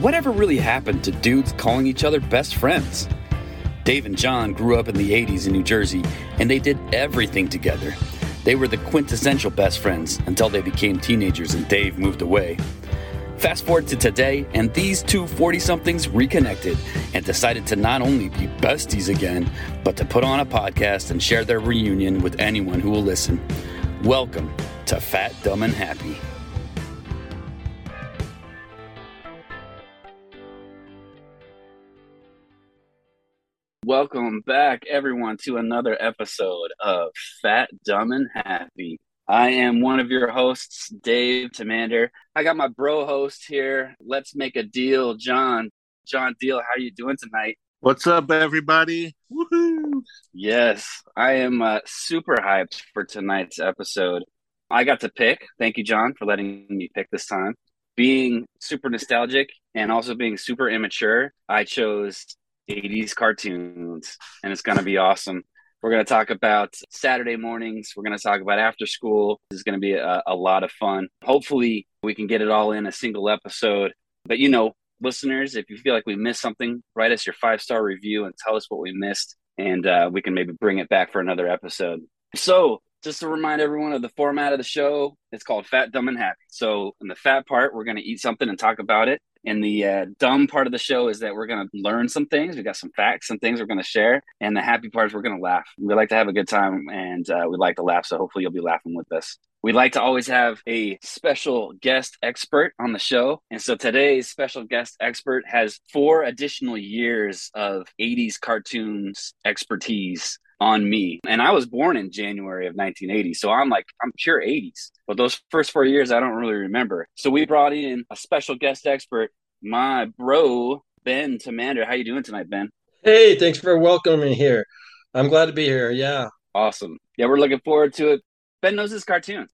whatever really happened to dudes calling each other best friends? Dave and Jon grew up in the 80s in New Jersey, and they did everything together. They were the quintessential best friends until they became teenagers and Dave moved away. Fast forward to today, and these two 40 somethings reconnected and decided to not only be besties again, but to put on a podcast and share their reunion with anyone who will listen. Welcome to Fat, Dumb, and Happy. Welcome back, everyone, to another episode of Fat, Dumb, and Happy. I am one of your hosts, Dave Tamander. I got my bro host here. Let's make a deal, Jon. Jon Deal, how are you doing tonight? What's up, everybody? Woohoo! Yes, I am uh, super hyped for tonight's episode. I got to pick. Thank you, Jon, for letting me pick this time. Being super nostalgic and also being super immature, I chose 80s cartoons, and it's going to be awesome. We're going to talk about Saturday mornings. We're going to talk about after school. This is going to be a, a lot of fun. Hopefully, we can get it all in a single episode. But, you know, listeners, if you feel like we missed something, write us your five star review and tell us what we missed, and uh, we can maybe bring it back for another episode. So, just to remind everyone of the format of the show, it's called Fat, Dumb, and Happy. So, in the fat part, we're going to eat something and talk about it. And the uh, dumb part of the show is that we're going to learn some things. We got some facts and things we're going to share. And the happy part is we're going to laugh. We like to have a good time and uh, we like to laugh. So hopefully you'll be laughing with us. We like to always have a special guest expert on the show. And so today's special guest expert has four additional years of 80s cartoons expertise on me. And I was born in January of 1980. So I'm like, I'm pure 80s. But those first four years, I don't really remember. So we brought in a special guest expert, my bro, Ben Tamander. How you doing tonight, Ben? Hey, thanks for welcoming me here. I'm glad to be here. Yeah. Awesome. Yeah, we're looking forward to it. Ben knows his cartoons.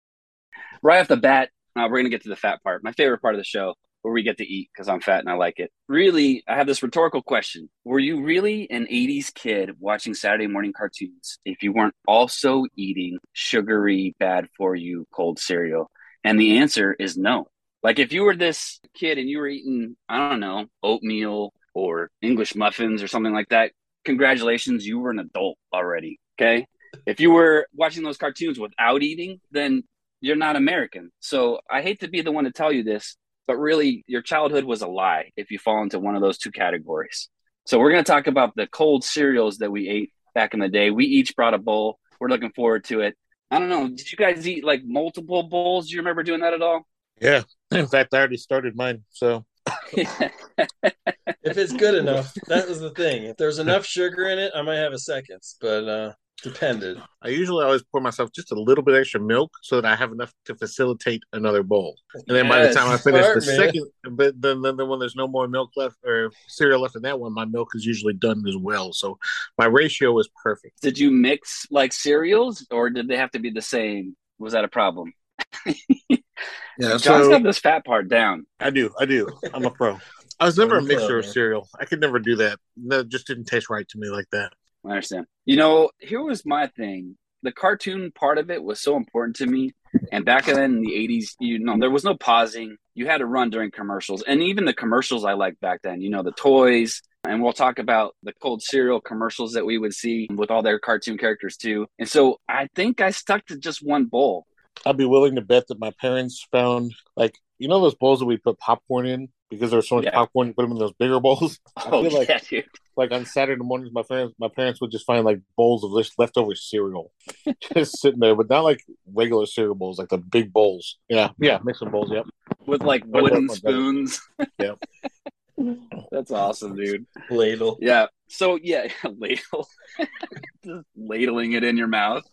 Right off the bat, uh, we're going to get to the fat part, my favorite part of the show where we get to eat because I'm fat and I like it. Really, I have this rhetorical question. Were you really an 80s kid watching Saturday morning cartoons if you weren't also eating sugary, bad for you cold cereal? And the answer is no. Like if you were this kid and you were eating, I don't know, oatmeal or English muffins or something like that, congratulations, you were an adult already. Okay. If you were watching those cartoons without eating, then you're not American. So I hate to be the one to tell you this, but really your childhood was a lie if you fall into one of those two categories. So we're going to talk about the cold cereals that we ate back in the day. We each brought a bowl. We're looking forward to it. I don't know. Did you guys eat like multiple bowls? Do you remember doing that at all? Yeah. In fact, I already started mine. So if it's good enough, that was the thing. If there's enough sugar in it, I might have a second, but uh depended. I usually always pour myself just a little bit extra milk so that I have enough to facilitate another bowl. And then by the time I finish smart, the man. second, but then, then, then when there's no more milk left or cereal left in that one, my milk is usually done as well. So my ratio is perfect. Did you mix like cereals or did they have to be the same? Was that a problem? Yeah. Jon's got this fat part down. I do. I do. I'm a pro. I was never a mixer of cereal. I could never do that. That just didn't taste right to me like that. I understand. You know, here was my thing. The cartoon part of it was so important to me. And back then in the 80s, you know, there was no pausing. You had to run during commercials. And even the commercials I liked back then, you know, the toys. And we'll talk about the cold cereal commercials that we would see with all their cartoon characters too. And so I think I stuck to just one bowl. I'd be willing to bet that my parents found like you know those bowls that we put popcorn in because there was so much Yeah. popcorn. You put them in those bigger bowls. I Oh, like yeah, dude. like on Saturday mornings, my parents my parents would just find like bowls of this leftover cereal just sitting there, but not like regular cereal bowls, like the big bowls. Yeah, yeah, mixing bowls. Yep. With like wooden worked my better. spoons. Yep. That's awesome, dude. Ladle. Yeah. So yeah, ladle, just ladling it in your mouth.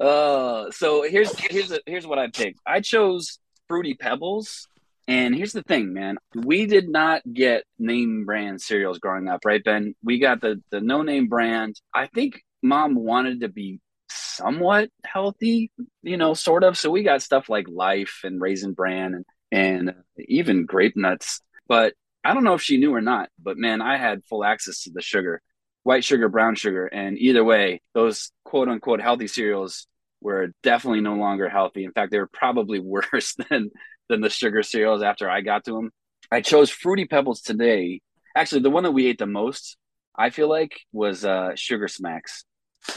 Uh, so here's here's here's what I picked. I chose fruity pebbles, and here's the thing, man. We did not get name brand cereals growing up, right, Ben? We got the the no name brand. I think mom wanted to be somewhat healthy, you know, sort of. So we got stuff like Life and Raisin Bran and and uh, even grape nuts, but I don't know if she knew or not, but man, I had full access to the sugar, white sugar, brown sugar. And either way, those quote unquote healthy cereals were definitely no longer healthy. In fact, they were probably worse than, than the sugar cereals after I got to them. I chose Fruity Pebbles today. Actually, the one that we ate the most, I feel like, was uh, Sugar Smacks.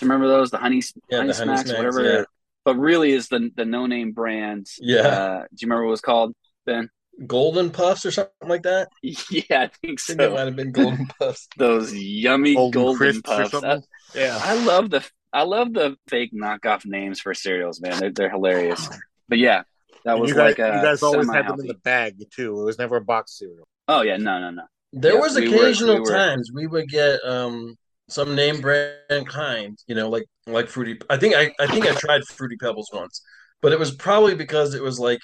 Remember those? The honey, Yeah, honey the Honey smacks, Smacks, whatever. yeah. But really, is the the no name brand. Yeah. Uh, do you remember what it was called, Ben? Golden Puffs or something like that. yeah, I think I think it might have been Golden Puffs. Those yummy Golden, golden, puffs. I, yeah. I love the I love the fake knockoff names for cereals, man. They're they're hilarious. But yeah, that And was you guys, like a you guys always had them in the bag too. It was never a box cereal. Oh yeah, no, no, no. There Yeah, was we were- occasional we were- times we would get um some name brand kind, you know, like like fruity. I think I I think I tried fruity pebbles once, but it was probably because it was like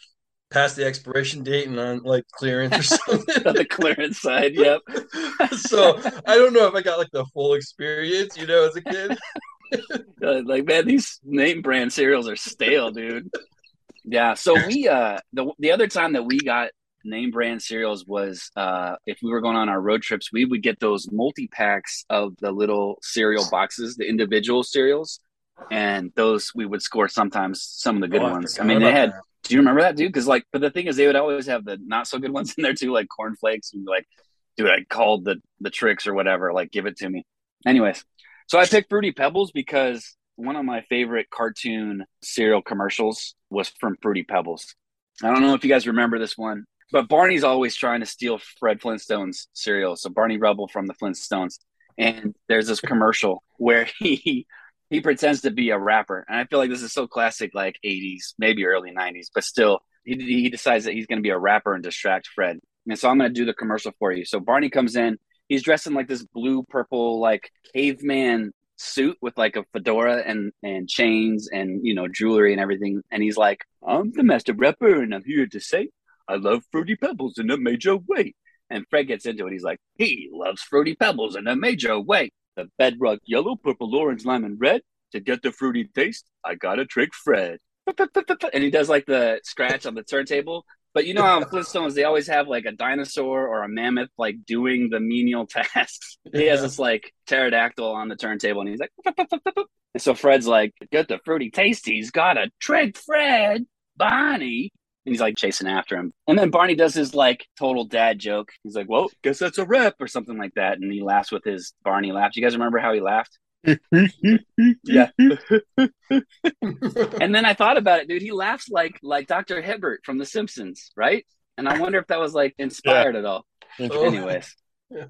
past the expiration date and on like clearance or something. On the clearance side, yep. so I don't know if I got like the full experience, you know, as a kid. Like man, these name brand cereals are stale, dude. Yeah. So we uh the the other time that we got name brand cereals was uh if we were going on our road trips, we would get those multi packs of the little cereal boxes, the individual cereals, and those we would score sometimes some of the good Oh, ones. I forgot mean, they had. that. Do you remember that, dude? Because like, but the thing is, they would always have the not so good ones in there too, like cornflakes, and like, dude, I called the the Trix or whatever. Like, give it to me. Anyways, so I picked Fruity Pebbles because one of my favorite cartoon cereal commercials was from Fruity Pebbles. I don't know if you guys remember this one, but Barney's always trying to steal Fred Flintstone's cereal. So Barney Rubble from the Flintstones, and there's this commercial where he he pretends to be a rapper, and I feel like this is so classic, like '80s, maybe early '90s, but still, he he decides that he's going to be a rapper and distract Fred. And so I'm going to do the commercial for you. So Barney comes in, he's dressed in like this blue purple like caveman suit with like a fedora and and chains and you know jewelry and everything. And he's like i'm the master rapper and i'm here to say i love fruity pebbles in a major way. And fred gets into it. He's like he loves fruity pebbles in a major way. The bedrock yellow purple orange lime and red to get the fruity taste i gotta trick fred. And he does like the scratch on the turntable but you know how in Flintstones they always have like a dinosaur or a mammoth like doing the menial tasks. He has this like pterodactyl on the turntable, and he's like, and so Fred's like, "Get the fruity taste. He's got a trick, Fred, Barney." And he's like chasing after him, and then Barney does his like total dad joke. He's like, "Well, guess that's a rep" or something like that, and he laughs with his Barney laugh. Do you guys remember how he laughed? Yeah. And then I thought about it, dude. He laughs like like Dr. Hibbert from The Simpsons, right? And I wonder if that was like inspired at all. Anyways, Yeah.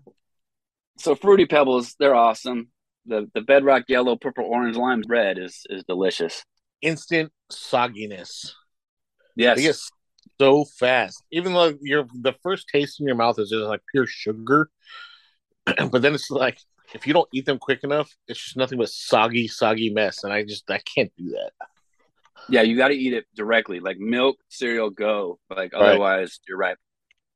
so fruity pebbles, they're awesome. The the bedrock yellow, purple, orange, lime, red is is delicious. Instant sogginess. Yes, They get so fast. Even though your the first taste in your mouth is just like pure sugar, but then it's like if you don't eat them quick enough, it's just nothing but soggy, soggy mess. And I just I can't do that. yeah. You got to eat it directly, like milk, cereal, go. Like Right. otherwise, you're right.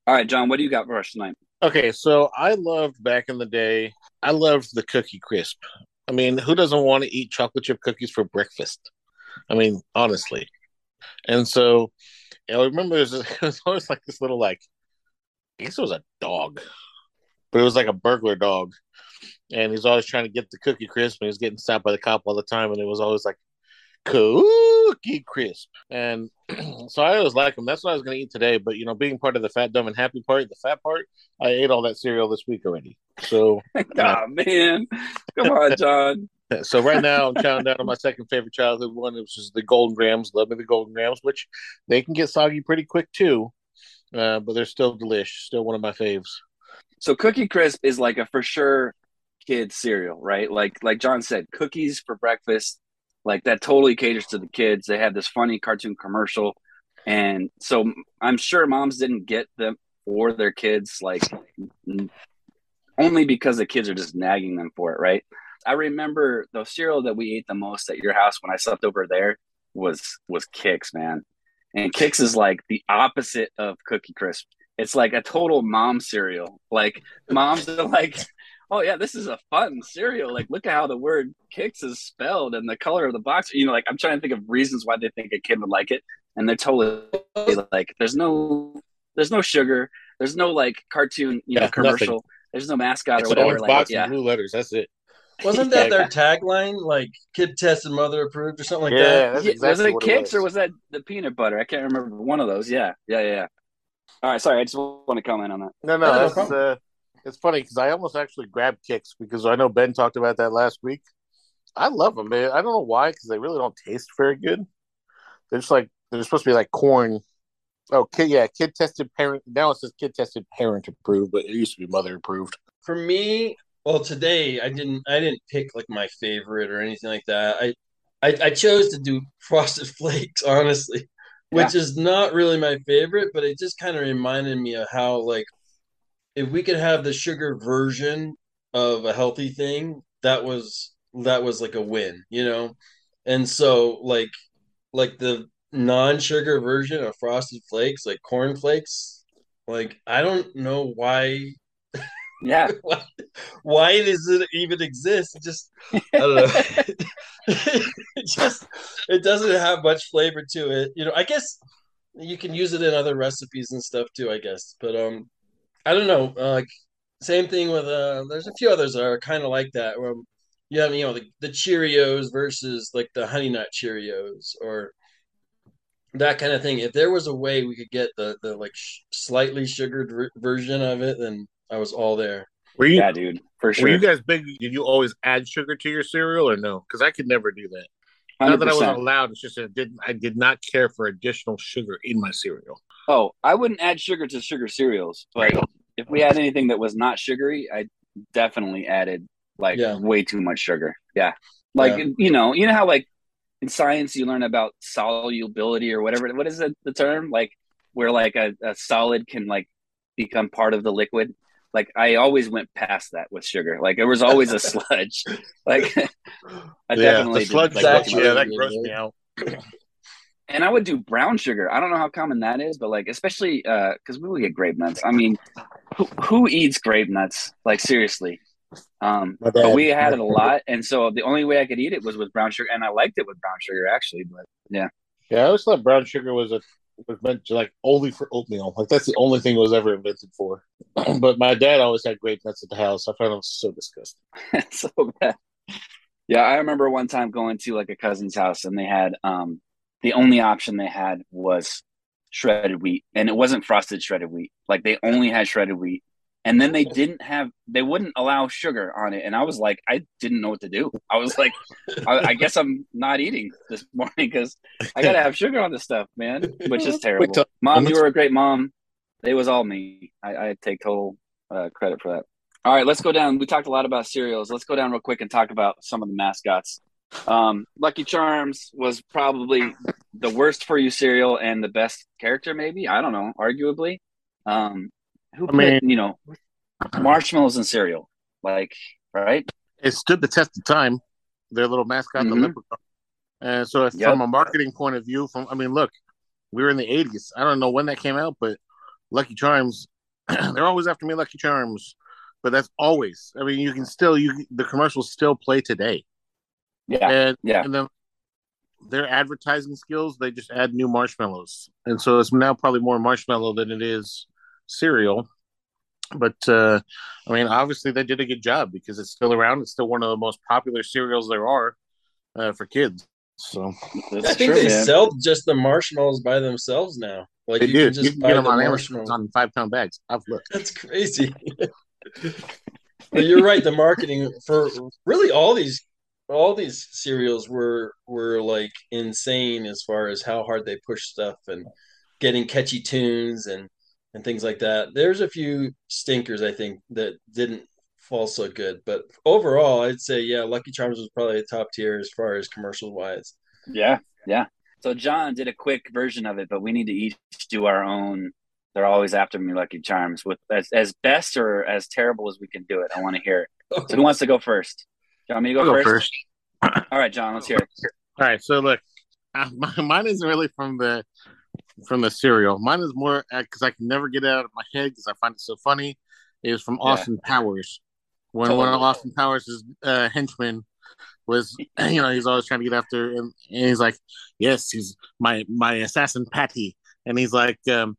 All right, Jon, what do you got for us tonight? Okay, so I loved back in the day. I loved the cookie crisp. I mean, who doesn't want to eat chocolate chip cookies for breakfast? I mean, honestly. And so I remember it was, it was always like this little like I guess it was a dog, but it was like a burglar dog, and he's always trying to get the cookie crisp, and he's getting stopped by the cop all the time, and it was always like cookie crisp, and so I always like them. That's what I was going to eat today, but you know, being part of the fat, dumb, and happy part, the fat part, I ate all that cereal this week already. So, oh man, come on, Jon. so right now I'm counting down on my second favorite childhood one, which is the Golden Grahams. Love me the Golden Grahams, which they can get soggy pretty quick too, uh, but they're still delish. Still one of my faves. So Cookie Crisp is like a for sure kid cereal, right? Like like Jon said, cookies for breakfast, like that totally caters to the kids. They have this funny cartoon commercial, and so I'm sure moms didn't get them for their kids, like only because the kids are just nagging them for it, right? I remember the cereal that we ate the most at your house when I slept over there was was Kix, man. And Kix is like the opposite of Cookie Crisp. It's like a total mom cereal. Like moms are like, "Oh yeah, this is a fun cereal. Like look at how the word Kix is spelled and the color of the box." You know, like I'm trying to think of reasons why they think a kid would like it, and they're totally like, "There's no, there's no sugar. There's no like cartoon, you know, Yeah, commercial. There's no mascot It's or whatever." Like, box yeah, and blue letters. That's it. Wasn't that their tagline? Like kid tested, mother approved, or something like Yeah, that? that's Yeah, exactly was it what Kix was. or was that the peanut butter? I can't remember. One of those. Yeah, yeah, yeah. All right, sorry, I just want to comment on that. No, no, no that's problem. uh, it's funny because I almost actually grabbed Kix because I know Ben talked about that last week. I love them, man. I don't know why because they really don't taste very good. They're just like they're supposed to be like corn. Oh, kid, yeah, kid tested parent. Now it says kid tested parent approved, but it used to be mother approved. For me, well, today I didn't I didn't pick like my favorite or anything like that. I I, I chose to do Frosted Flakes, honestly, which is not really my favorite, but it just kind of reminded me of how like if we could have the sugar version of a healthy thing, that was that was like a win, you know? And so like like the non-sugar version of Frosted Flakes, like corn flakes, like I don't know why Yeah, why, why does it even exist? It just I don't know. it just it doesn't have much flavor to it. You know, I guess you can use it in other recipes and stuff too, I guess. But um I don't know. Uh, like same thing with uh there's a few others that are kind of like that where you have you know the, the Cheerios versus like the honey nut Cheerios or that kind of thing. If there was a way we could get the the like sh- slightly sugared ver- version of it, then I was all there. Were you yeah, dude, for sure. were you guys big? Did you always add sugar to your cereal or no? Because I could never do that. Not that I wasn't allowed. It's just that I didn't. I did not care for additional sugar in my cereal. Oh, I wouldn't add sugar to sugar cereals, but if we had anything that was not sugary, I definitely added like Yeah. way too much sugar. Yeah, like Yeah. you know, you know how like in science you learn about solubility or whatever. What is it, the term? Like where like a, a solid can like become part of the liquid. Like I always went past that with sugar. Like it was always a sludge. Like I definitely the sludge. did, That's like, yeah, that really grossed me out. and I would do brown sugar. I don't know how common that is, but like especially because we would get grape nuts. I mean, who, who eats grape nuts? Like seriously. Um, but we had it a lot, and so the only way I could eat it was with brown sugar, and I liked it with brown sugar actually. But yeah, Yeah, I always thought brown sugar was a was meant to like only for oatmeal. Like that's the only thing it was ever invented for. but my dad always had grape nuts at the house. I found it so disgusting. so bad. Yeah, I remember one time going to like a cousin's house, and they had um the only option they had was shredded wheat, and it wasn't frosted shredded wheat. Like they only had shredded wheat, and then they didn't have they wouldn't allow sugar on it, and I was like, I didn't know what to do. I was like, I, I guess I'm not eating this morning because I gotta have sugar on this stuff, man, which is terrible. till- Mom, you were a great mom. It was all me. I, I take total uh, credit for that. All right, let's go down. We talked a lot about cereals. Let's go down real quick and talk about some of the mascots. Um, Lucky Charms was probably the worst for you cereal and the best character, maybe. I don't know, arguably. Um, who I put, mean- you know, marshmallows and cereal? Like, right? It stood the test of time. Their little mascot, the Mhm. leprechaun. And so, if, Yep. from a marketing point of view, from I mean, look, we were in the '80s. I don't know when that came out, but Lucky Charms, they're always after me, Lucky Charms. But that's always. I mean, you can still you the commercials still play today. Yeah, and yeah. and then their advertising skills they just add new marshmallows and so it's now probably more marshmallow than it is cereal but uh i mean obviously they did a good job because it's still around it's still one of the most popular cereals there are uh, for kids so That's I think true, they man. sell just the marshmallows by themselves now. Like they you do can just you can buy get them the on amazon marshmallows. on five pound bags i've looked That's crazy. but you're right. The marketing for really all these all these cereals were were like insane as far as how hard they push stuff and getting catchy tunes and and things like that. There's a few stinkers I think that didn't fall so good, but overall, I'd say yeah, Lucky Charms was probably a top tier as far as commercial wise. Yeah, yeah. So John did a quick version of it, but we need to each do our own. They're always after me, Lucky Charms, with as, as best or as terrible as we can do it. I want to hear it. So who wants to go first? You want me to go, go first? first. All right, Jon, let's hear it. all right so look uh, my, mine isn't really from the from the cereal. Mine is more because i can never get it out of my head because i find it so funny. It was from Yeah. austin powers. When one of austin powers' uh, henchmen was you know he's always trying to get after and, and he's like yes he's my my assassin patty and he's like um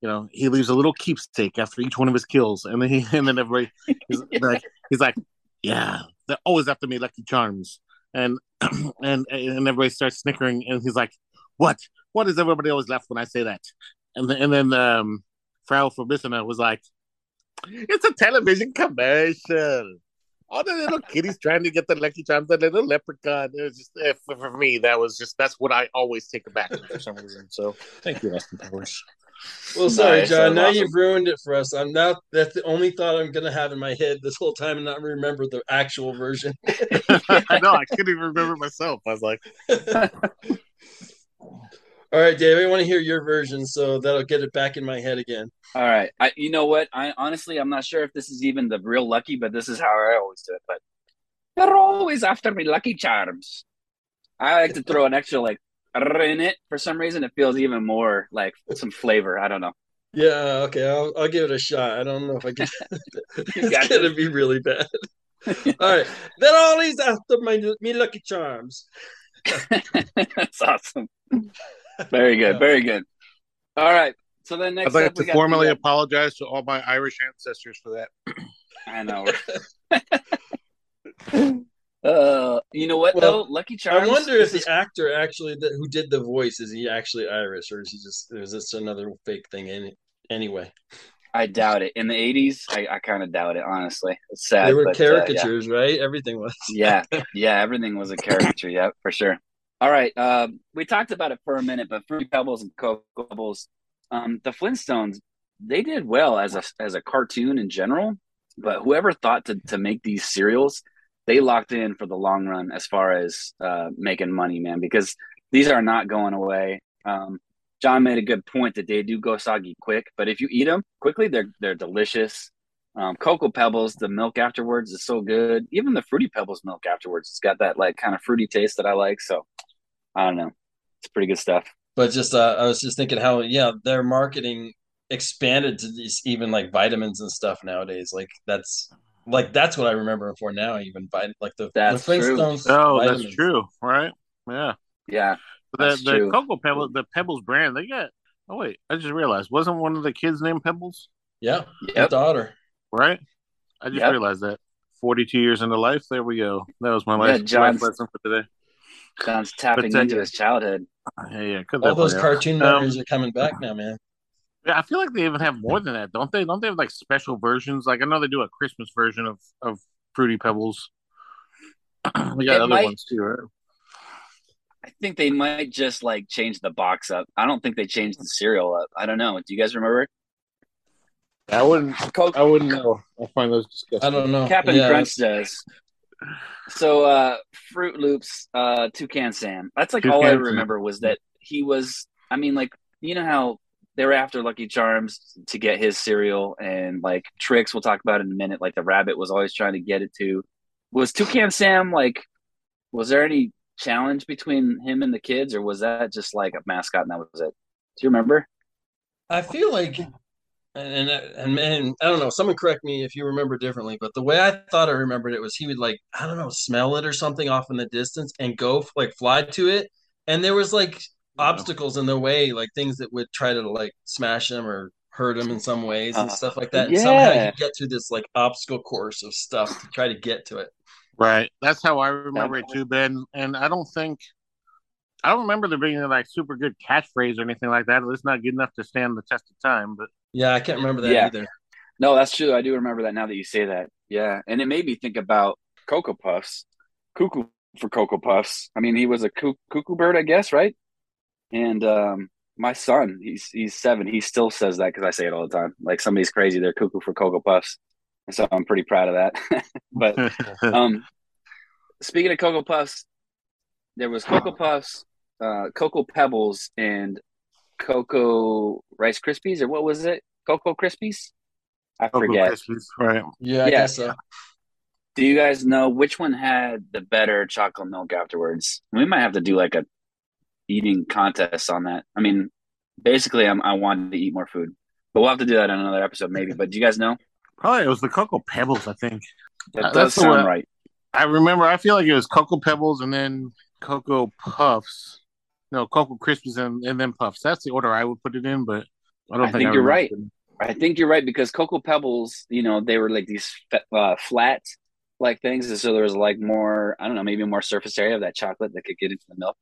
you know he leaves a little keepsake after each one of his kills. And then he and then everybody he's like he's like yeah they're always after me lucky charms and and and everybody starts snickering and he's like what what does everybody always laugh when i say that and then and then um Frau Farbissina was like, "It's a television commercial." All the little kitties trying to get the Lucky Charms, the little leprechaun. It was just eh, for, me. That was just that's what I always take back for some reason. So thank you, Austin Powers. Well, sorry, Nice, Jon. Now awesome. you've ruined it for us. I'm now that's the only thought I'm gonna have in my head this whole time and not remember the actual version. I know I couldn't even remember myself. I was like, All right, Dave. I want to hear your version, so that'll get it back in my head again. All right. I, you know what? I honestly, I'm not sure if this is even the real Lucky, but this is how I always do it. But they're always after me Lucky Charms. I like to throw an extra like "r" in it for some reason. It feels even more like some flavor. I don't know. Yeah. Okay. I'll I'll give it a shot. I don't know if I can. You got it's gonna this. be really bad. All right. then all these after my me lucky charms. That's awesome. Very good. Very good. All right. So then next I'd like up, to formally the, uh, apologize to all my Irish ancestors for that. I know. Uh, you know what Well, though? Lucky Charms. I wonder if the actor actually that who did the voice is he actually Irish or is he just is this another fake thing? Any, anyway, I doubt it. In the '80s, I, I kind of doubt it. Honestly, it's sad. they were but, uh, yeah. caricatures, right? Everything was. yeah, yeah, everything was a caricature. Yeah, for sure. All right, um, we talked about it for a minute, but Fruity Pebbles and Cocoa Pebbles, um, the Flintstones, they did well as a as a cartoon in general. But whoever thought to to make these cereals, they locked in for the long run as far as uh, making money, man. Because these are not going away. Um, Jon made a good point that they do go soggy quick, but if you eat them quickly, they're they're delicious. Um, Cocoa Pebbles, the milk afterwards is so good. Even the Fruity Pebbles milk afterwards, it's got that like kind of fruity taste that I like. So I don't know, it's pretty good stuff. But just uh, I was just thinking how yeah their marketing expanded to these even like vitamins and stuff nowadays. Like that's like that's what I remember them for now. Even by like the, That's the true. Flintstones. Oh, vitamins. that's true, right? Yeah. Yeah, The That's the true. Cocoa Pebble, the Pebbles brand, they got. Oh wait, I just realized, wasn't one of the kids named Pebbles? Yeah, his yep, daughter. Right? I just Yep. realized that. Forty-two years into life. There we go. That was my Yeah, life, Jon's- life lesson for today. Jon's tapping But, uh, into his childhood. Yeah, yeah. Could All those definitely help. cartoon Um, memories are coming back now, man. Yeah, I feel like they even have more than that, don't they? Don't they have like special versions? Like I know they do a Christmas version of of Fruity Pebbles. we got It other might- ones too, right? I think they might just like change the box up. I don't think they changed the cereal up. I don't know. Do you guys remember? I wouldn't. Coke, I wouldn't know. I find those disgusting. I don't know. Captain Yeah. Crunch does. So uh Froot Loops, uh Toucan Sam. That's like all I Toucan Sam. remember was that he was I mean like you know how they were after Lucky Charms to get his cereal and like Trix we'll talk about in a minute, like the rabbit was always trying to get it to. Was Toucan Sam like was there any challenge between him and the kids or was that just like a mascot and that was it? Do you remember? I feel like, and, and and I don't know. Someone correct me if you remember differently, but the way I thought I remembered it was he would like I don't know smell it or something off in the distance and go like fly to it, and there was like obstacles in the way, like things that would try to like smash him or hurt him in some ways and Uh, stuff like that. And somehow you get through this like obstacle course of stuff to try to get to it. Right. That's how I remember it too, Ben. And I don't think I don't remember there being like super good catchphrase or anything like that. At least not good enough to stand the test of time. But Yeah, I can't remember that Yeah. either. No, that's true. I do remember that now that you say that. Yeah. And it made me think about Cocoa Puffs. Cuckoo for Cocoa Puffs. I mean, he was a cuckoo bird, I guess, right? And um, my son, he's he's seven. He still says that because I say it all the time. Like somebody's crazy, they're cuckoo for Cocoa Puffs. And so I'm pretty proud of that. but um, speaking of Cocoa Puffs, there was Cocoa Puffs, uh, Cocoa Pebbles, and Cocoa Rice Krispies, or what was it? Cocoa Krispies? I Cocoa forget. Krispies, right. Yeah, I Yeah. guess so. Do you guys know which one had the better chocolate milk afterwards? We might have to do like a eating contests on that. I mean, basically, I'm, I wanted to eat more food, but we'll have to do that in another episode maybe. But do you guys know? Probably it was the Cocoa Pebbles, I think. That Uh, does that's the sound right. I remember I feel like it was Cocoa Pebbles and then Cocoa Puffs. No, Cocoa Krispies and, and then Puffs. That's the order I would put it in, but I don't I think, think I you're right. it. I think you're right because Cocoa Pebbles, you know, they were like these fe- uh, flat like things, and so there was like more, I don't know, maybe more surface area of that chocolate that could get into the milk.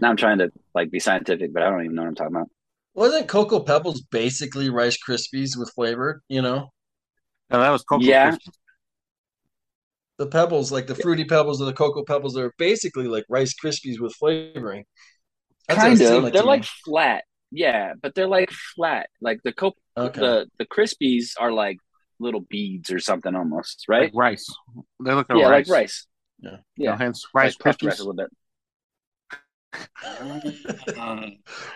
Now I'm trying to like be scientific, but I don't even know what I'm talking about. Wasn't Cocoa Pebbles basically Rice Krispies with flavor? You know, No, that was Cocoa Yeah. Krispies. the pebbles, like the fruity pebbles or the cocoa pebbles, are basically like Rice Krispies with flavoring. That's kind of. like they're like me. flat. Yeah, but they're like flat. Like the co- Okay. the the Krispies are like little beads or something almost, right? Like rice. They look like yeah, rice. like rice. Yeah. You know, Yeah, hence Rice like Krispies. rice a little bit. Uh,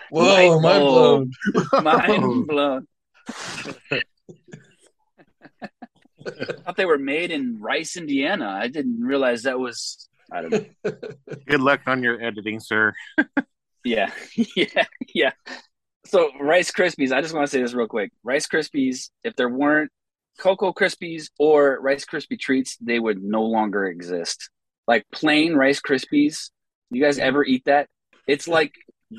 Whoa, Light mind bulb. blown. mind blown. I thought they were made in Rice, Indiana. I didn't realize that was. I don't know. Good luck on your editing, sir. Yeah, yeah, yeah. So Rice Krispies. I just want to say this real quick. Rice Krispies. If there weren't Cocoa Krispies or Rice Krispie treats, they would no longer exist. Like plain Rice Krispies. You guys ever eat that? It's like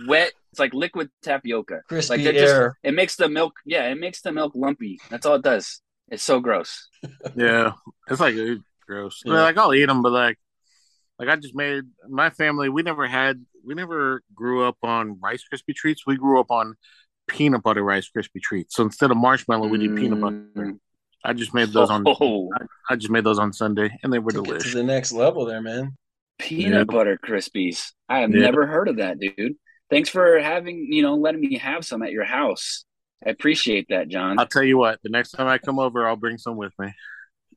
wet. It's like liquid tapioca. Crispy Like they're just- air. It makes the milk. Yeah, it makes the milk lumpy. That's all it does. It's so gross. Yeah, it's like gross. Yeah. Like I'll eat them, but like, like I just made my family. We never had, we never grew up on Rice Krispie treats. We grew up on peanut butter Rice Krispie treats. So instead of marshmallow, we did peanut butter. Mm. I just made those on. Oh, I just made those on Sunday, and they were Took it to delicious. the next level there, man. Peanut Yeah. butter Krispies. I have Yeah. never heard of that, dude. Thanks for having you know letting me have some at your house. I appreciate that, Jon. I'll tell you what. The next time I come over, I'll bring some with me.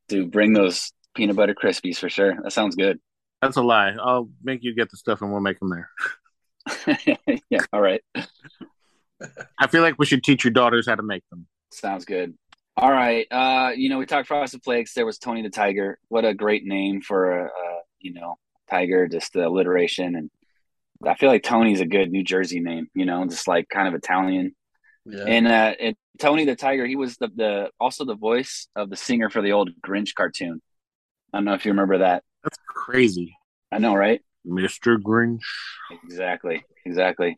Dude, bring those peanut butter Krispies for sure. That sounds good. That's a lie. I'll make you get the stuff, and we'll make them there. yeah, all right. I feel like we should teach your daughters how to make them. Sounds good. All right. Uh, you know, we talked Frosted Flakes. There was Tony the Tiger. What a great name for a, uh, you know, tiger, just the alliteration. And I feel like Tony's a good New Jersey name, you know, just like kind of Italian. Yeah. And uh, and Tony the Tiger, he was the, the also the voice of the singer for the old Grinch cartoon. I don't know if you remember that. That's crazy, I know, right? Mister Grinch. Exactly, exactly.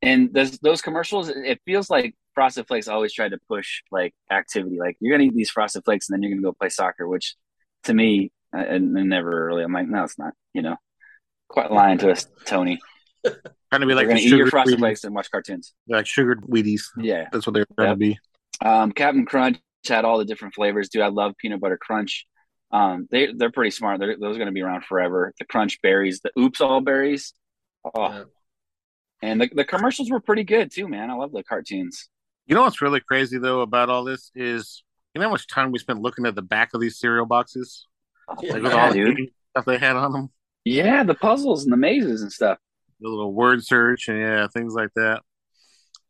And those those commercials, it feels like Frosted Flakes always tried to push like activity. Like you're gonna eat these Frosted Flakes and then you're gonna go play soccer, which to me, I, I never really. I'm like, no, it's not. You know, quite lying to us, Tony. Trying to be like You're gonna eat your Frosted Flakes and watch cartoons. like sugared Wheaties. Yeah. That's what they're trying Yep. to be. Um, Captain Crunch had all the different flavors. Dude, I love peanut butter crunch. Um, they they're pretty smart. They're, those are going to be around forever. The crunch berries, the oops all berries. Oh, Yeah. and the, the commercials were pretty good too, man. I love the cartoons. You know what's really crazy though about all this is you know how much time we spent looking at the back of these cereal boxes, Yeah, like with Yeah, all the dude. game stuff they had on them, Yeah, the puzzles and the mazes and stuff. the little word search and yeah, things like that.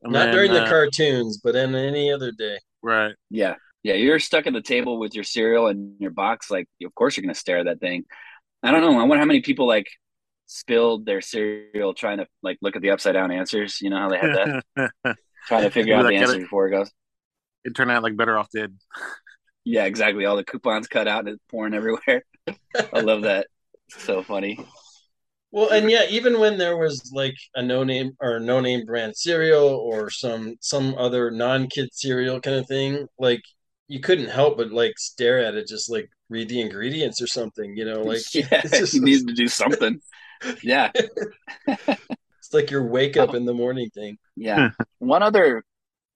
And Not then, during the uh, cartoons, but in any other day. right? Yeah, yeah. You're stuck at the table with your cereal and your box. Like, of course you're going to stare at that thing. I don't know. I wonder how many people like spilled their cereal trying to like look at the upside down answers. You know how they have that, trying to figure out Like, the answer it- before it goes. it turned out like Better Off Dead. Yeah, exactly. All the coupons cut out and it's pouring everywhere. I love that. So funny. Well, and yeah, even when there was like a no name or no name brand cereal or some some other non kid cereal kind of thing, like you couldn't help but like stare at it, just like read the ingredients or something, you know, like yeah, it's just you needed to do something. Yeah, it's like your wake up in the morning thing. yeah. one other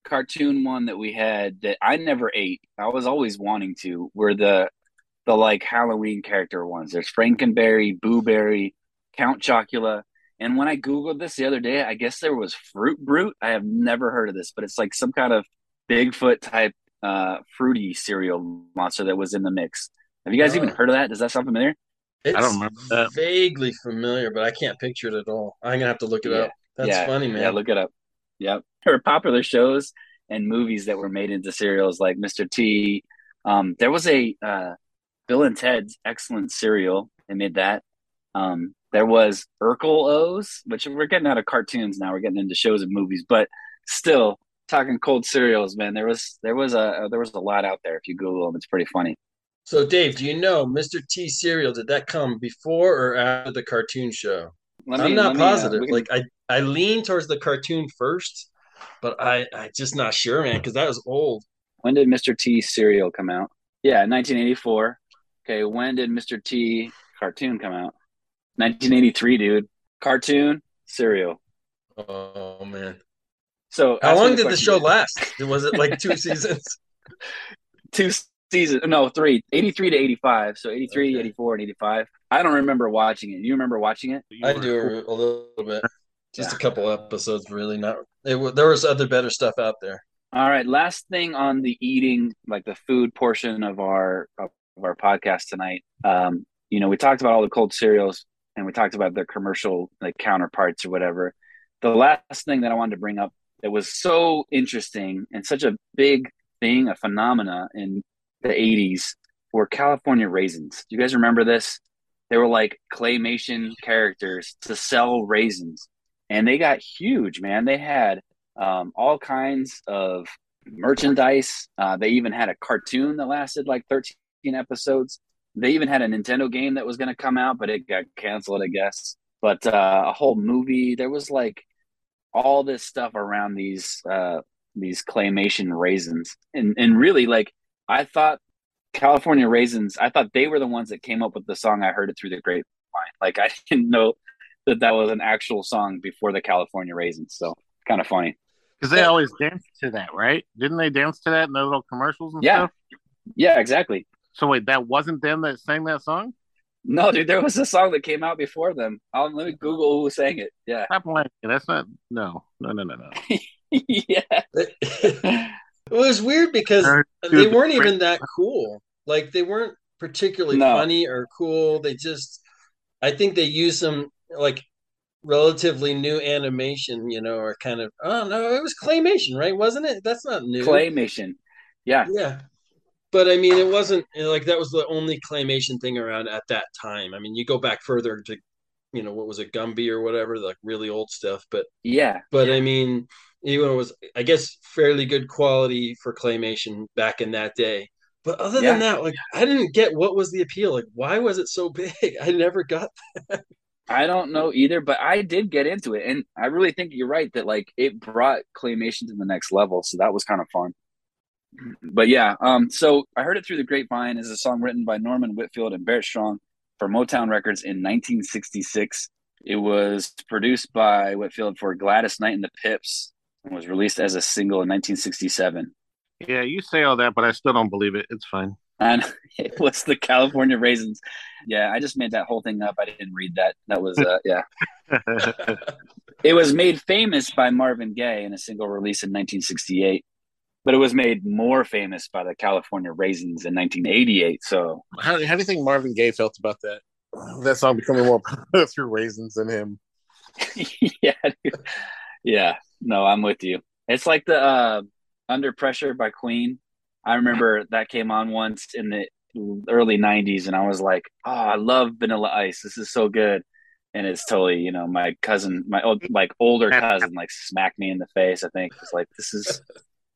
cartoon one that we had that I never ate. I was always wanting to. Were the the like Halloween character ones. There's Frankenberry, Boo Berry, Count Chocula. And when I googled this the other day, I guess there was Fruit Brute. I have never heard of this, but it's like some kind of Bigfoot type uh fruity cereal monster that was in the mix. Have you guys even Oh. heard of that? Does that sound familiar? It's I don't remember that. vaguely familiar, but I can't picture it at all. I'm gonna have to look it Yeah. up. That's yeah, funny, man. Yeah, look it up. Yep. There were popular shows and movies that were made into cereals like Mr. T. Um, there was a uh, Bill and Ted's Excellent Cereal. They made that. Um, there was Urkel O's, which we're getting out of cartoons now. We're getting into shows and movies, but still talking cold cereals, man. There was there was a there was a lot out there. If you Google them, it's pretty funny. So, Dave, do you know Mr. T cereal? Did that come before or after the cartoon show? Let I'm me- not let me, uh, positive. like I, I lean towards the cartoon first, but I, I just not sure, man, because that was old. When did Mr. T cereal come out? Yeah, 1984. Okay, when did Mr. T cartoon come out? 1983, dude. Cartoon, cereal. Oh man, So How long did the show last? Was it like two seasons? Two seasons. No, three. 83 to 85. So 83, Okay. 84, and 85. I don't remember watching it. You remember watching it? I do a little bit. Just Yeah. a couple episodes, really. Not. It, there was other better stuff out there. All right. Last thing on the eating, like the food portion of our of our podcast tonight. Um, you know, we talked about all the cold cereals and we talked about their commercial like counterparts or whatever. The last thing that I wanted to bring up that was so interesting and such a big thing, a phenomena in the 80s were California raisins. Do you guys remember this? They were like claymation characters to sell raisins. And they got huge, man. They had um, all kinds of merchandise. Uh, they even had a cartoon that lasted like 13 episodes. They even had a Nintendo game that was going to come out, but it got canceled, I guess. But uh, a whole movie. There was like all this stuff around these uh, these claymation raisins, and and really like I thought California raisins. I thought they were the ones that came up with the song. I heard it through the grapevine. Like I didn't know that that was an actual song before the California raisins. So kind of funny. Because they always dance to that, right? Didn't they dance to that in the little commercials and Yeah. stuff? Yeah, exactly. So wait, that wasn't them that sang that song? No, dude, there was a song that came out before them. I'll let me Google who sang it. Yeah. Stop lying. That's not. No, no, no, no, no. yeah. it was weird because they weren't even that cool. Like they weren't particularly No. funny or cool. They just, I think they used some like relatively new animation, you know, or kind of. Oh no, it was claymation, right? Wasn't it? That's not new. Claymation. Yeah. Yeah. But I mean, it wasn't like that was the only claymation thing around at that time. I mean, you go back further to, you know, what was it, Gumby or whatever, like really old stuff. But Yeah. but I mean, even it was, I guess, fairly good quality for claymation back in that day. But other Yeah. than that, like, I didn't get what was the appeal. Like, why was it so big? I never got. that. I don't know either, but I did get into it. And I really think you're right that like it brought claymation to the next level. So that was kind of fun. But yeah, um, so I heard it through the grapevine is a song written by Norman Whitfield and Barrett Strong for Motown Records in 1966. It was produced by Whitfield for Gladys Knight and the Pips was released as a single in 1967. Yeah, you say all that, but I still don't believe it. It's fine. And it was the California Raisins. Yeah, I just made that whole thing up. I didn't read that. That was uh, yeah. It was made famous by Marvin Gaye in a single release in 1968, but it was made more famous by the California Raisins in 1988. So how, how do you think Marvin Gaye felt about that? That song becoming more popular through raisins than him. yeah, dude. yeah. No, I'm with you. It's like the uh, Under Pressure by Queen. I remember that came on once in the early 90s, and I was like, oh, I love Vanilla Ice. This is so good. And it's totally, you know, my cousin, my old, like older cousin, like smacked me in the face. I think it's like, this is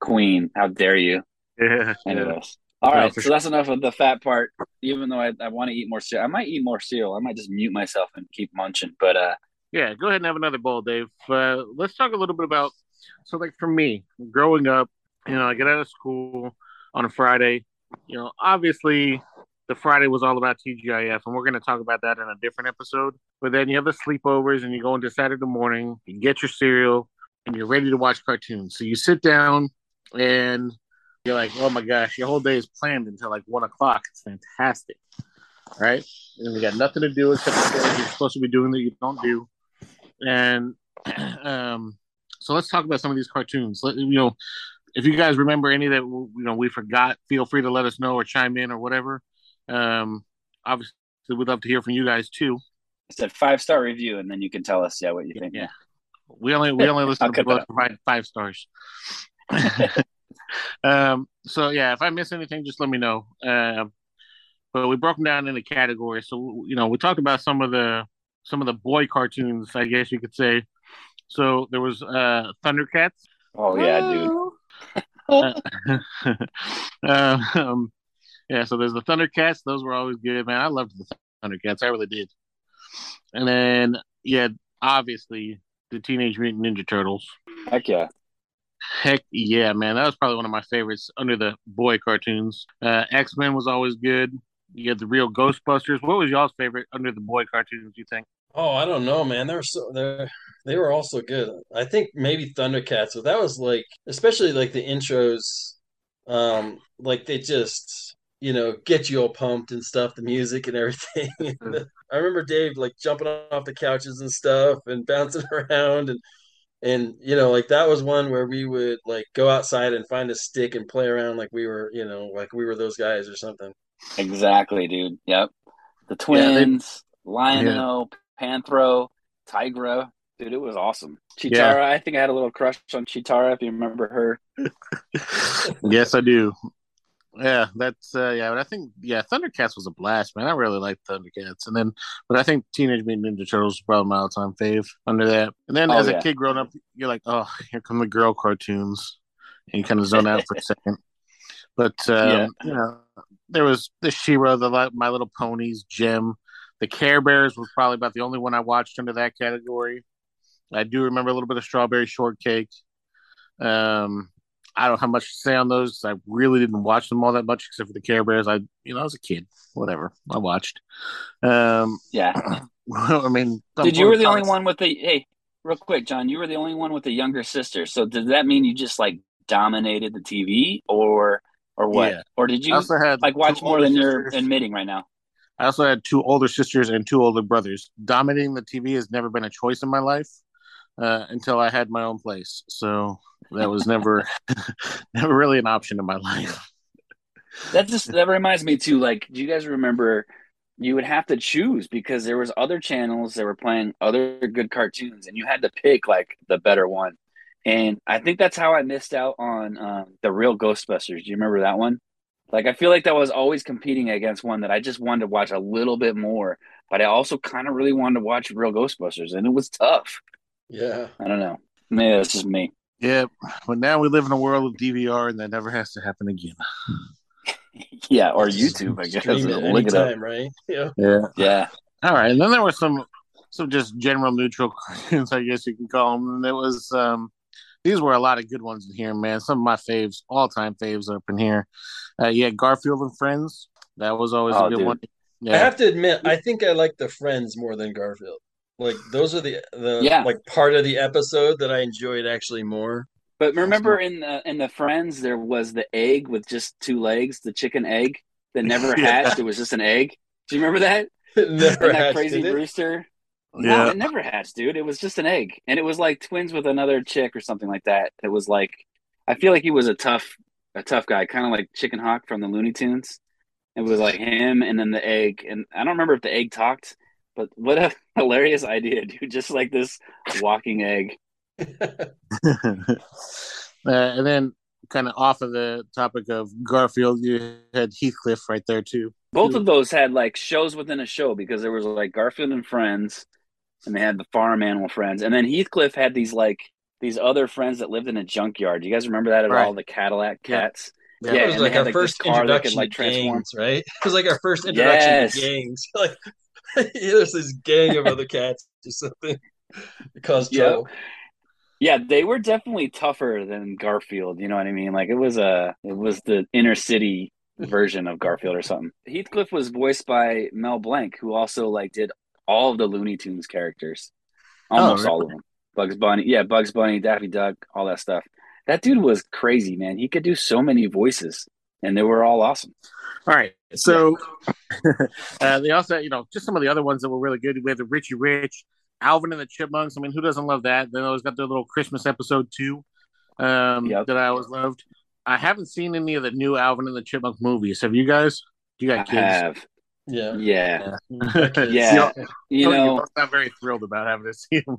Queen. How dare you? Yeah. yeah. Anyways. All No, right, so that's enough of the fat part. Even though I, I want to eat more cereal, I might eat more cereal. I might just mute myself and keep munching. But uh, Yeah, go ahead and have another bowl, Dave. Uh, let's talk a little bit about so, like for me, growing up, you know, I get out of school on a Friday. You know, obviously, the Friday was all about TGIF, and we're going to talk about that in a different episode. But then you have the sleepovers, and you go into Saturday morning, you get your cereal, and you're ready to watch cartoons. So you sit down, and you're like, "Oh my gosh, your whole day is planned until like one o'clock. It's fantastic, right?" And you got nothing to do except the things you're supposed to be doing that you don't do. And um, so let's talk about some of these cartoons. Let, you know, if you guys remember any that you know we forgot, feel free to let us know or chime in or whatever. Um, obviously, we'd love to hear from you guys too. I said five star review, and then you can tell us, yeah, what you think. Yeah. We only we only listen to people provide five stars. um, so yeah, if I miss anything, just let me know. Um, but we broke them down into categories. So you know, we talked about some of the some of the boy cartoons, I guess you could say. So there was uh, Thundercats. Oh yeah, dude. uh, um, yeah, so there's the Thundercats. Those were always good, man. I loved the Thundercats. I really did. And then, yeah, obviously the Teenage Mutant Ninja Turtles. Heck yeah. Heck yeah, man. That was probably one of my favorites under the boy cartoons. Uh, X Men was always good. You had the real Ghostbusters. What was y'all's favorite under the boy cartoons, you think? Oh, I don't know, man. There were so there. They were also good. I think maybe Thundercats, but that was like, especially like the intros, um, like they just, you know, get you all pumped and stuff, the music and everything. I remember Dave like jumping off the couches and stuff and bouncing around and and you know like that was one where we would like go outside and find a stick and play around like we were you know like we were those guys or something Exactly, dude. Yep. The twins, Lionel, Panthro, Tygra. Dude, it was awesome. Cheetara, Yeah. I think I had a little crush on Cheetara, if you remember her. yes, I do. Yeah, that's uh, yeah. But I think yeah, Thundercats was a blast, man. I really liked Thundercats, and then but I think Teenage Mutant Ninja Turtles was probably my all-time fave under that. And then Oh, as yeah. a kid growing up, you're like, oh, here come the girl cartoons, and you kind of zone out for a second. But um, Yeah. you know, there was the She-Ra, the My Little Ponies, Jem, the Care Bears was probably about the only one I watched under that category. I do remember a little bit of Strawberry Shortcake. Um, I don't have much to say on those. I really didn't watch them all that much, except for the Care Bears. I, you know, I was a kid. Whatever, I watched. Um, Yeah. I mean, Did you were the only one with the hey, real quick, Jon, you were the only one with the younger sister. So did that mean you just like dominated the TV or or what? Yeah. Or did you like watch more than you're admitting right now? I also had two older sisters and two older brothers. Dominating the TV has never been a choice in my life uh, until I had my own place. So that was never, never really an option in my life. That just that reminds me too. Like, do you guys remember? You would have to choose because there was other channels that were playing other good cartoons, and you had to pick like the better one. And I think that's how I missed out on um, the real Ghostbusters. Do you remember that one? Like, I feel like that was always competing against one that I just wanted to watch a little bit more, but I also kind of really wanted to watch real Ghostbusters, and it was tough. yeah I don't know. Maybe that's just me. Yeah, but now we live in a world of DVR, and that never has to happen again. Yeah, or YouTube, I guess. Stream it Look it up. right yeah Yeah. Yeah. All right, and then there were some, some just general neutral questions, I guess you can call them. And it was, um, these were a lot of good ones in here, man. Some of my faves, all time faves, up in here. Uh, yeah, Garfield and Friends. That was always Oh, a good dude. one. I have to admit, I think I like the Friends more than Garfield. Like those are the the Yeah. like part of the episode that I enjoyed actually more. But remember in the in the Friends there was the egg with just two legs, the chicken egg that never Yeah. hatched. It was just an egg. Do you remember that? It never and that hatched, crazy did it? rooster. No, yeah. it never hatched, dude. It was just an egg, and it was like twins with another chick or something like that. It was like I feel like he was a tough a tough guy, kind of like Chicken Hawk from the Looney Tunes. It was like him and then the egg, and I don't remember if the egg talked, but what a hilarious idea, dude! Just like this walking egg. uh, and then, kind of off of the topic of Garfield, you had Heathcliff right there too. Both of those had like shows within a show because there was like Garfield and Friends, and they had the farm animal friends, and then Heathcliff had these like these other friends that lived in a junkyard. Do you guys remember that at Right. all? The Cadillac cats. Yeah. Yeah, it was like had, our like, first this car that introduction could, like, to gangs, right? It was like our first introduction Yes. to gangs. Like there's this gang of other cats or something. It caused Yeah. trouble. Yeah, they were definitely tougher than Garfield. You know what I mean? Like it was a it was the inner city version of Garfield or something. Heathcliff was voiced by Mel Blanc, who also like did all of the Looney Tunes characters, almost really? all of them. Bugs Bunny, yeah, Bugs Bunny, Daffy Duck, all that stuff. That dude was crazy, man. He could do so many voices, and they were all awesome. All right, so uh, they also, you know, just some of the other ones that were really good. We had the Richie Rich, Alvin and the Chipmunks. I mean, who doesn't love that? Then always got their little Christmas episode too, um, Yep. that I always loved. I haven't seen any of the new Alvin and the Chipmunk movies. Have you guys? You I got kids? have, Yeah. yeah, Yeah. yeah. You You're know, not very thrilled about having to see them.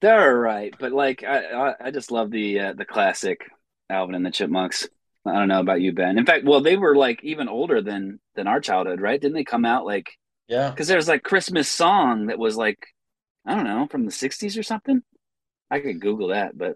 They're all right, but like I, I, I just love the uh, the classic Alvin and the Chipmunks. I don't know about you, Ben. In fact, well, they were like even older than than our childhood, right? Didn't they come out like Yeah. because there's like Christmas song that was like I don't know from the '60s or something. I could Google that, but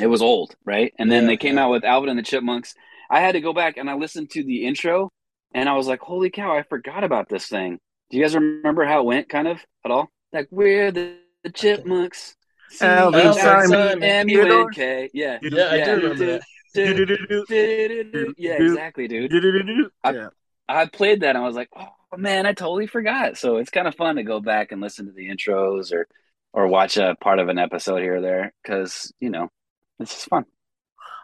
it was old, right? And then Yeah, they came yeah. out with Alvin and the Chipmunks. I had to go back and I listened to the intro, and I was like, "Holy cow! I forgot about this thing." Do you guys remember how it went, kind of at all? Like we're the, the Chipmunks. Alvin, Alvin, Simon, Simon, M-U-N-K. Yeah. Yeah, I Yeah. do remember that. Yeah, exactly, dude. Yeah. I played that and I was like, oh man, I totally forgot. So it's kind of fun to go back and listen to the intros or or watch a part of an episode here or there because you know it's just fun.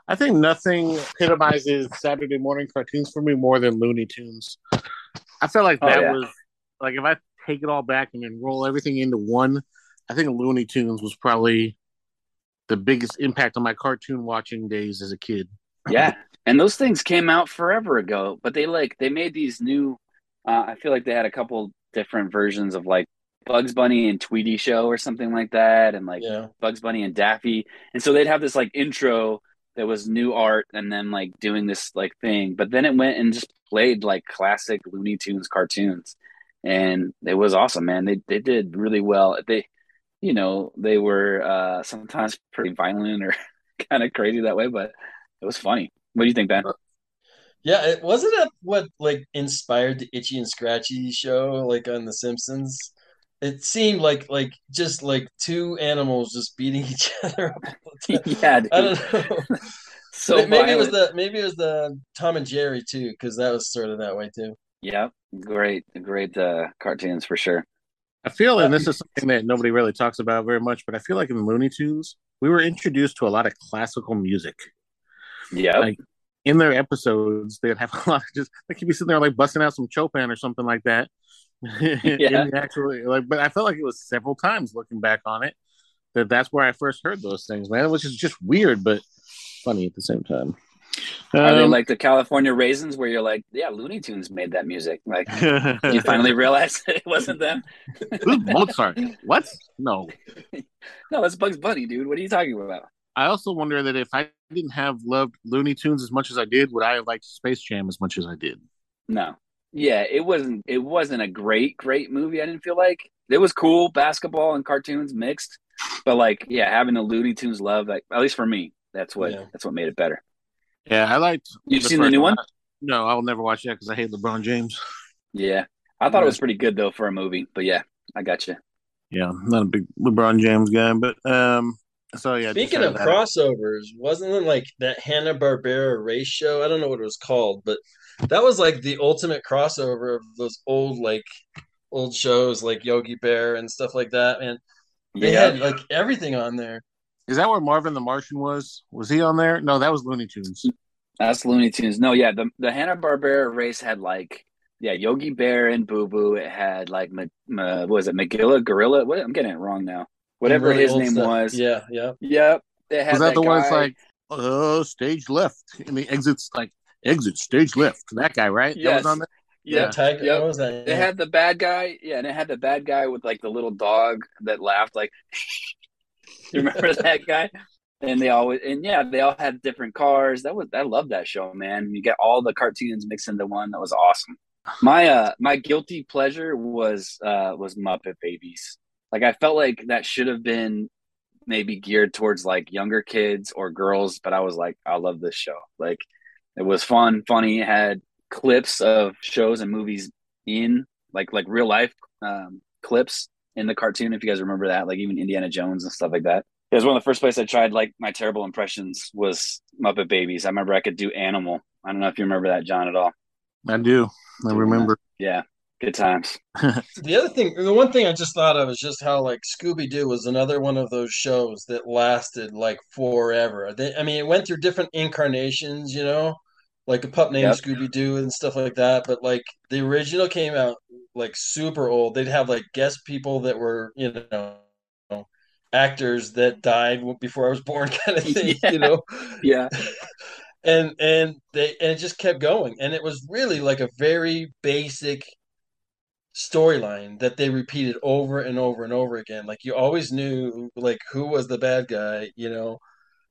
I think nothing epitomizes Saturday morning cartoons for me more than Looney Tunes. I feel like Oh, that yeah. was like if I take it all back and then roll everything into one, I think Looney Tunes was probably the biggest impact on my cartoon watching days as a kid. Yeah, and those things came out forever ago, but they like they made these new. Uh, I feel like they had a couple different versions of like Bugs Bunny and Tweety Show or something like that, and like Yeah. Bugs Bunny and Daffy, and so they'd have this like intro that was new art, and then like doing this like thing, but then it went and just played like classic Looney Tunes cartoons, and it was awesome, man. They they did really well. They, you know, they were uh, sometimes pretty violent or kind of crazy that way, but it was funny. What do you think, Ben? Yeah, it wasn't it what like inspired the Itchy and Scratchy show, like on The Simpsons. It seemed like like just like two animals just beating each other up. all the time. yeah, dude. I don't know. so maybe it was the maybe it was the Tom and Jerry too, because that was sort of that way too. Yeah, great, great uh, cartoons for sure. I feel, and this is something that nobody really talks about very much, but I feel like in Looney Tunes, we were introduced to a lot of classical music. Yeah. Like, In their episodes, they'd have a lot of just they could be sitting there like busting out some Chopin or something like that. Yeah. actually, like, but I felt like it was several times looking back on it that that's where I first heard those things, man. Which is just weird, but funny at the same time. Are they Um, like the California Raisins, where you're like, yeah, Looney Tunes made that music? Like, you finally realize it wasn't them. Who's Mozart? What? No. No, that's Bugs Bunny, dude. What are you talking about? I also wonder that if I didn't have loved Looney Tunes as much as I did, would I have liked Space Jam as much as I did? No. Yeah, it wasn't. It wasn't a great, great movie. I didn't feel like it was cool, basketball and cartoons mixed. But like, yeah, having the Looney Tunes love, like at least for me, that's what Yeah. that's what made it better. Yeah, I liked. You've seen the new one? No, I'll never watch that because I hate LeBron James. Yeah, I thought it was pretty good though for a movie. But yeah, I got you. Yeah, not a big LeBron James guy, but um, so yeah. Speaking of had that. crossovers, wasn't it like that Hanna Barbera race show? I don't know what it was called, but that was like the ultimate crossover of those old like old shows like Yogi Bear and stuff like that. Man, they Yeah, had like everything on there. is that where Marvin the Martian was? Was he on there? No, that was Looney Tunes. that's Looney Tunes. No, yeah, the the Hanna Barbera race had like yeah Yogi Bear and Boo Boo. It had like Ma, Ma, what was it Magilla Gorilla? What I'm getting it wrong now. Whatever Really his name stuff. was. Yeah, yeah. Yep. They had Was that, the one that's like, uh, stage left, and the exits like exit stage left? That guy, right? That Yes. was on there. Yeah, Yeah. Tiger. Yep. Was that? They Yeah. had the bad guy, yeah, and it had the bad guy with like the little dog that laughed, like you remember that guy? And they always and yeah, they all had different cars. That was I love that show, man. You get all the cartoons mixed into one. That was awesome. My uh my guilty pleasure was uh was Muppet Babies. Like I felt like that should have been maybe geared towards like younger kids or girls, but I was like, I love this show. Like it was fun, funny, it had clips of shows and movies in like like real life um, clips in the cartoon. If you guys remember that, like even Indiana Jones and stuff like that. It was one of the first places I tried like my terrible impressions was Muppet Babies. I remember I could do Animal. I don't know if you remember that, Jon, at all. I do. I remember. Yeah, good times. The other thing, the one thing I just thought of is just how like Scooby Doo was another one of those shows that lasted like forever. They, I mean, it went through different incarnations, you know, like a pup named Yep. Scooby Doo and stuff like that. But like the original came out like super old. They'd have like guest people that were, you know, actors that died before I was born, kind of thing, Yeah. you know. Yeah, and and they and it just kept going and it was really like a very basic storyline that they repeated over and over and over again like you always knew like who was the bad guy you know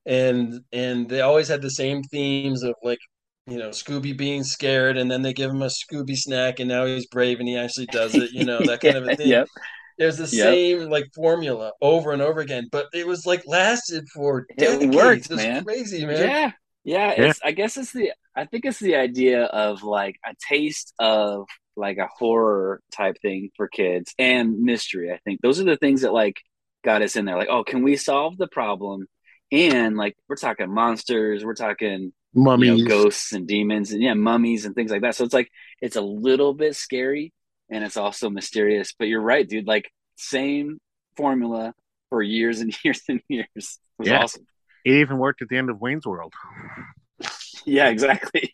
and and they always had the same themes of like you know Scooby being scared and then they give him a Scooby snack and now he's brave and he actually does it you know that kind of a thing Yep. there's the Yep. same like formula over and over again but it was like lasted for It decades worked, it was man. crazy man Yeah. Yeah, Yeah. it's I guess it's the I think it's the idea of like a taste of like a horror type thing for kids and mystery. I think those are the things that like got us in there. Like, oh, can we solve the problem? And like we're talking monsters, we're talking you Mummies. know, ghosts and demons and yeah, mummies and things like that. So it's like it's a little bit scary and it's also mysterious. But you're right, dude. Like same formula for years and years and years. It was Yeah. awesome. It even worked at the end of Wayne's World. Yeah, exactly.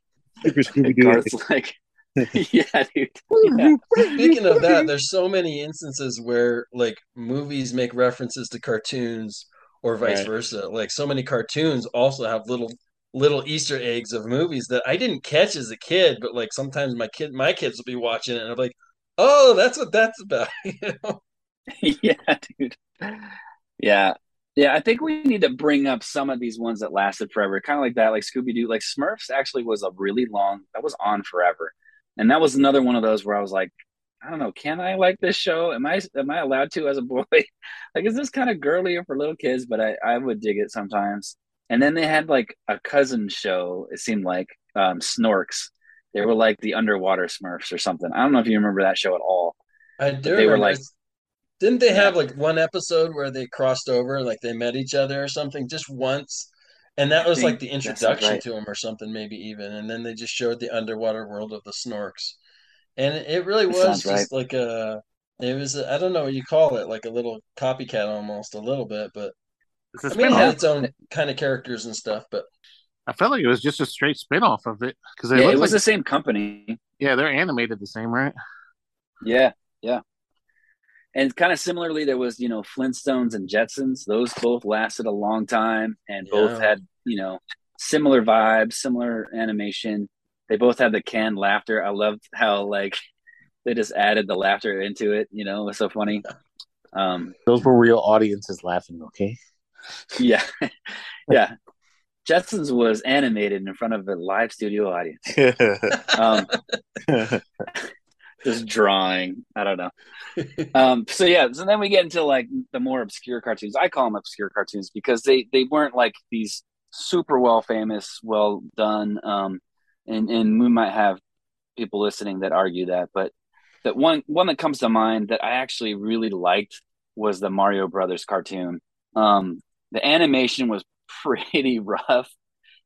Garth's like, yeah, dude. Yeah. Speaking of that, there's so many instances where like movies make references to cartoons or vice Right. versa. Like so many cartoons also have little little Easter eggs of movies that I didn't catch as a kid, but like sometimes my kid my kids will be watching it and I'm like, oh, that's what that's about. you know? yeah, dude. Yeah. Yeah, I think we need to bring up some of these ones that lasted forever. Kind of like that, like Scooby Doo. Like Smurfs actually was a really long, that was on forever. And that was another one of those where I was like, I don't know, can I like this show? Am I am I allowed to as a boy? like, is this kind of girly for little kids? But I, I would dig it sometimes. And then they had like a cousin show, it seemed like, um, Snorks. They were like the underwater Smurfs or something. I don't know if you remember that show at all. I do they were like- didn't they have like one episode where they crossed over, like they met each other or something just once? And that was like the introduction right. to them or something, maybe even. And then they just showed the underwater world of the snorks. And it really was just like a, it was, I don't know what you call it, like a little copycat almost, a little bit. But It's a I mean, it had spin-off. its own kind of characters and stuff. But I felt like it was just a straight spin-off of it because Yeah, it was like, the same company. yeah, they're animated the same, right? Yeah, yeah. And kind of similarly, there was, you know, Flintstones and Jetsons. Those both lasted a long time and both had, you know, similar vibes, similar animation. They both had the canned laughter. I loved how like they just added the laughter into it, you know, it was so funny. Um, Those were real audiences laughing. Okay. Yeah. yeah. Jetsons was animated in front of a live studio audience. Um, just drawing. I don't know. um so yeah so then we get into like the more obscure cartoons i call them obscure cartoons because they they weren't like these super well famous well done um and and we might have people listening that argue that but that one one that comes to mind that i actually really liked was the mario brothers cartoon um the animation was pretty rough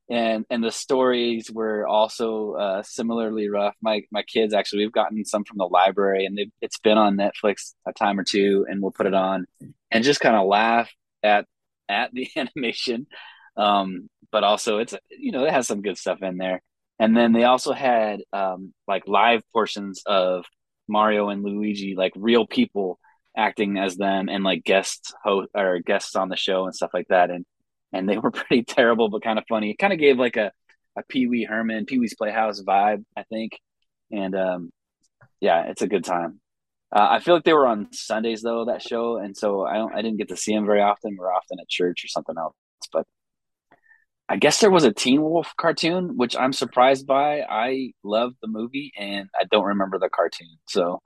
and and the stories were also uh, similarly rough. My my kids actually we've gotten some from the library, and it's been on Netflix a time or two, and we'll put it on and just kind of laugh at at the animation. Um, but also it's you know it has some good stuff in there. And then they also had um, like live portions of Mario and Luigi, like real people acting as them, and like guests host or guests on the show and stuff like that. And and they were pretty terrible but kind of funny. It kind of gave like a a Pee Wee Herman, Pee Wee's Playhouse vibe, I think. And um, yeah, it's a good time. Uh, I feel like they were on Sundays though that show, and so I don't I didn't get to see them very often. We're often at church or something else. But I guess there was a Teen Wolf cartoon, which I'm surprised by. I loved the movie, and I don't remember the cartoon. So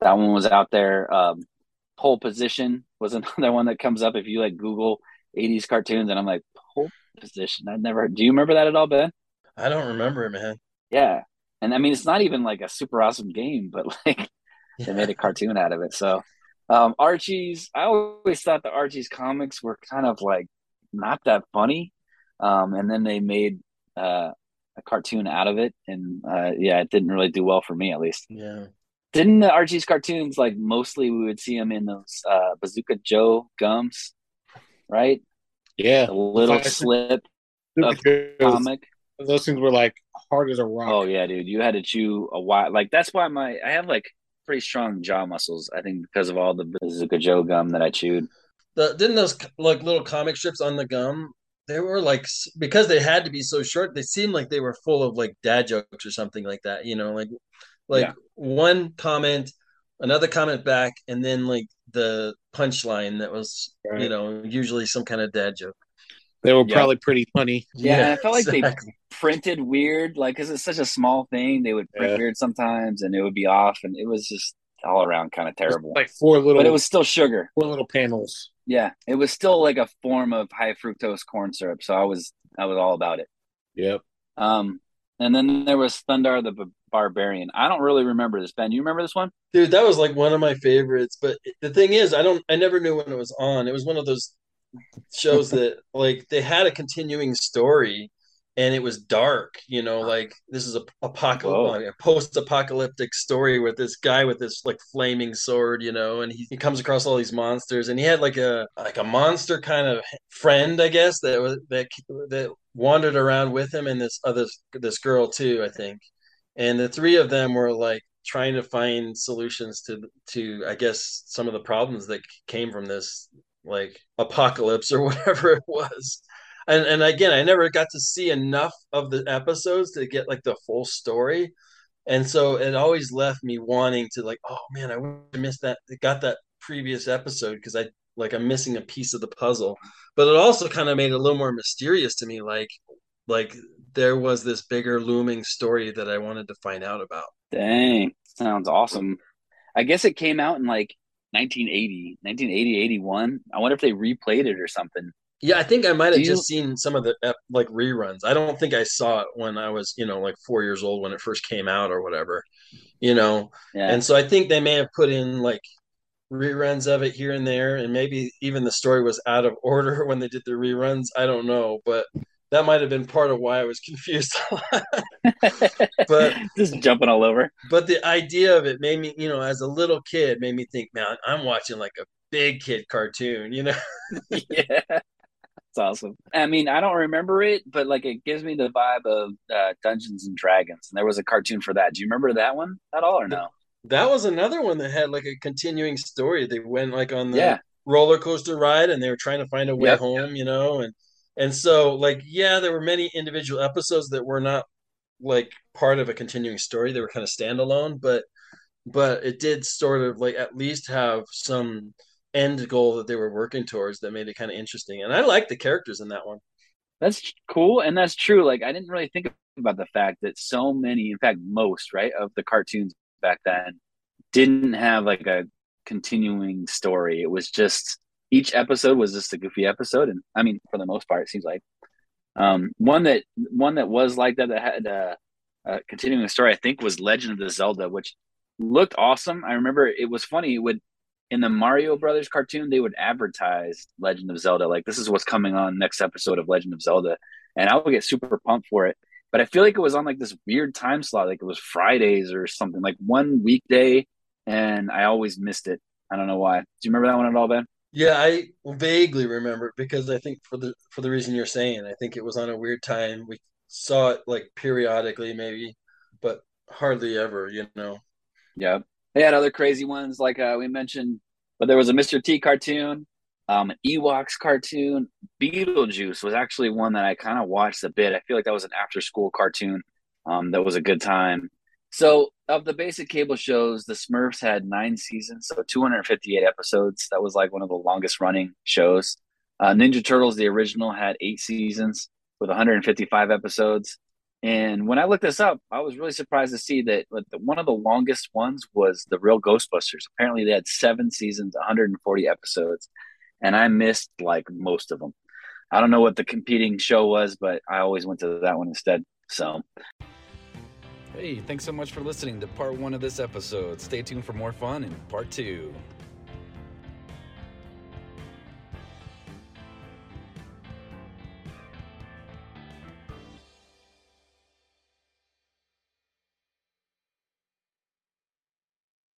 that one was out there. Um, Pole Position was another one that comes up if you like Google 80s cartoons, and I'm like Pole Position. I never. Do you remember that at all, Ben? I don't remember it, man. Yeah, and I mean it's not even like a super awesome game, but like they made a cartoon out of it. So um, Archie's, I always thought the Archie's comics were kind of like not that funny, um, and then they made uh, a cartoon out of it, and uh, yeah, it didn't really do well for me at least. Yeah. Didn't the Archie's cartoons like mostly we would see them in those uh, Bazooka Joe gums, right? Yeah. The little Classic. slip of comic. those things were like hard as a rock. Oh yeah, dude, you had to chew a while. Like that's why my I have like pretty strong jaw muscles. I think because of all the Bazooka Joe gum that I chewed. The, didn't those like little comic strips on the gum? They were like because they had to be so short. They seemed like they were full of like dad jokes or something like that. You know, like like Yeah. one comment, another comment back, and then like the punchline that was you know usually some kind of dad joke. They were Yeah. probably pretty funny. Yeah, and I felt like they printed weird, like because it's such a small thing. They would print Yeah. weird sometimes, and it would be off, and it was just all around kind of terrible. Like four little, but it was still sugar. four little panels. Yeah, it was still like a form of high fructose corn syrup. So I was I was all about it. Yep. Um, and then there was Thundarr the B- Barbarian. I don't really remember this. Ben, you remember this one? Dude, that was like one of my favorites. But the thing is, I don't, I never knew when it was on. It was one of those shows that like they had a continuing story, and it was dark you know like this is a apocalyptic post-apocalyptic story with this guy with this like flaming sword you know and he, he comes across all these monsters and he had like a like a monster kind of friend i guess that was that that wandered around with him and this other this girl too i think and the three of them were like trying to find solutions to to i guess some of the problems that came from this like apocalypse or whatever it was and and again, I never got to see enough of the episodes to get like the full story, and so it always left me wanting to like, oh man, I missed that, got that previous episode because I like I'm missing a piece of the puzzle. But it also kind of made it a little more mysterious to me, like like there was this bigger looming story that I wanted to find out about. Dang, sounds awesome. I guess it came out in like 1980, 1980, 81. I wonder if they replayed it or something. Yeah, I think I might have just seen some of the uh, like reruns. I don't think I saw it when I was, you know, like four years old when it first came out or whatever, you know. Yeah. And so I think they may have put in like reruns of it here and there, and maybe even the story was out of order when they did the reruns. I don't know, but that might have been part of why I was confused. but just jumping all over. But the idea of it made me, you know, as a little kid, made me think, man, I'm watching like a big kid cartoon, you know? yeah It's awesome. I mean, I don't remember it, but like it gives me the vibe of uh, Dungeons and Dragons. And there was a cartoon for that. Do you remember that one at all or no? That was another one that had like a continuing story. They went like on the yeah. roller coaster ride and they were trying to find a way yep. home, you know, and and so like yeah, there were many individual episodes that were not like part of a continuing story. They were kind of standalone, but but it did sort of like at least have some end goal that they were working towards that made it kind of interesting. And I like the characters in that one. That's cool, and that's true. Like I didn't really think about the fact that so many, in fact, most right of the cartoons back then didn't have like a continuing story. It was just each episode was just a goofy episode, and I mean, for the most part, it seems like um, one that one that was like that that had a, a continuing story. I think was Legend of the Zelda, which looked awesome. I remember it was funny. It would in the Mario Brothers cartoon, they would advertise Legend of Zelda. Like, this is what's coming on next episode of Legend of Zelda. And I would get super pumped for it. But I feel like it was on like this weird time slot. Like it was Fridays or something, like one weekday. And I always missed it. I don't know why. Do you remember that one at all, Ben? Yeah, I vaguely remember because I think for the for the reason you're saying, I think it was on a weird time. We saw it like periodically, maybe, but hardly ever. You know. Yeah. They had other crazy ones like uh, we mentioned, but there was a Mr. T cartoon, um, Ewoks cartoon. Beetlejuice was actually one that I kind of watched a bit. I feel like that was an after school cartoon. Um, that was a good time. So, of the basic cable shows, the Smurfs had nine seasons, so 258 episodes. That was like one of the longest running shows. Uh, Ninja Turtles, the original, had eight seasons with 155 episodes. And when I looked this up, I was really surprised to see that one of the longest ones was the Real Ghostbusters. Apparently, they had seven seasons, 140 episodes, and I missed like most of them. I don't know what the competing show was, but I always went to that one instead. So, hey, thanks so much for listening to part one of this episode. Stay tuned for more fun in part two.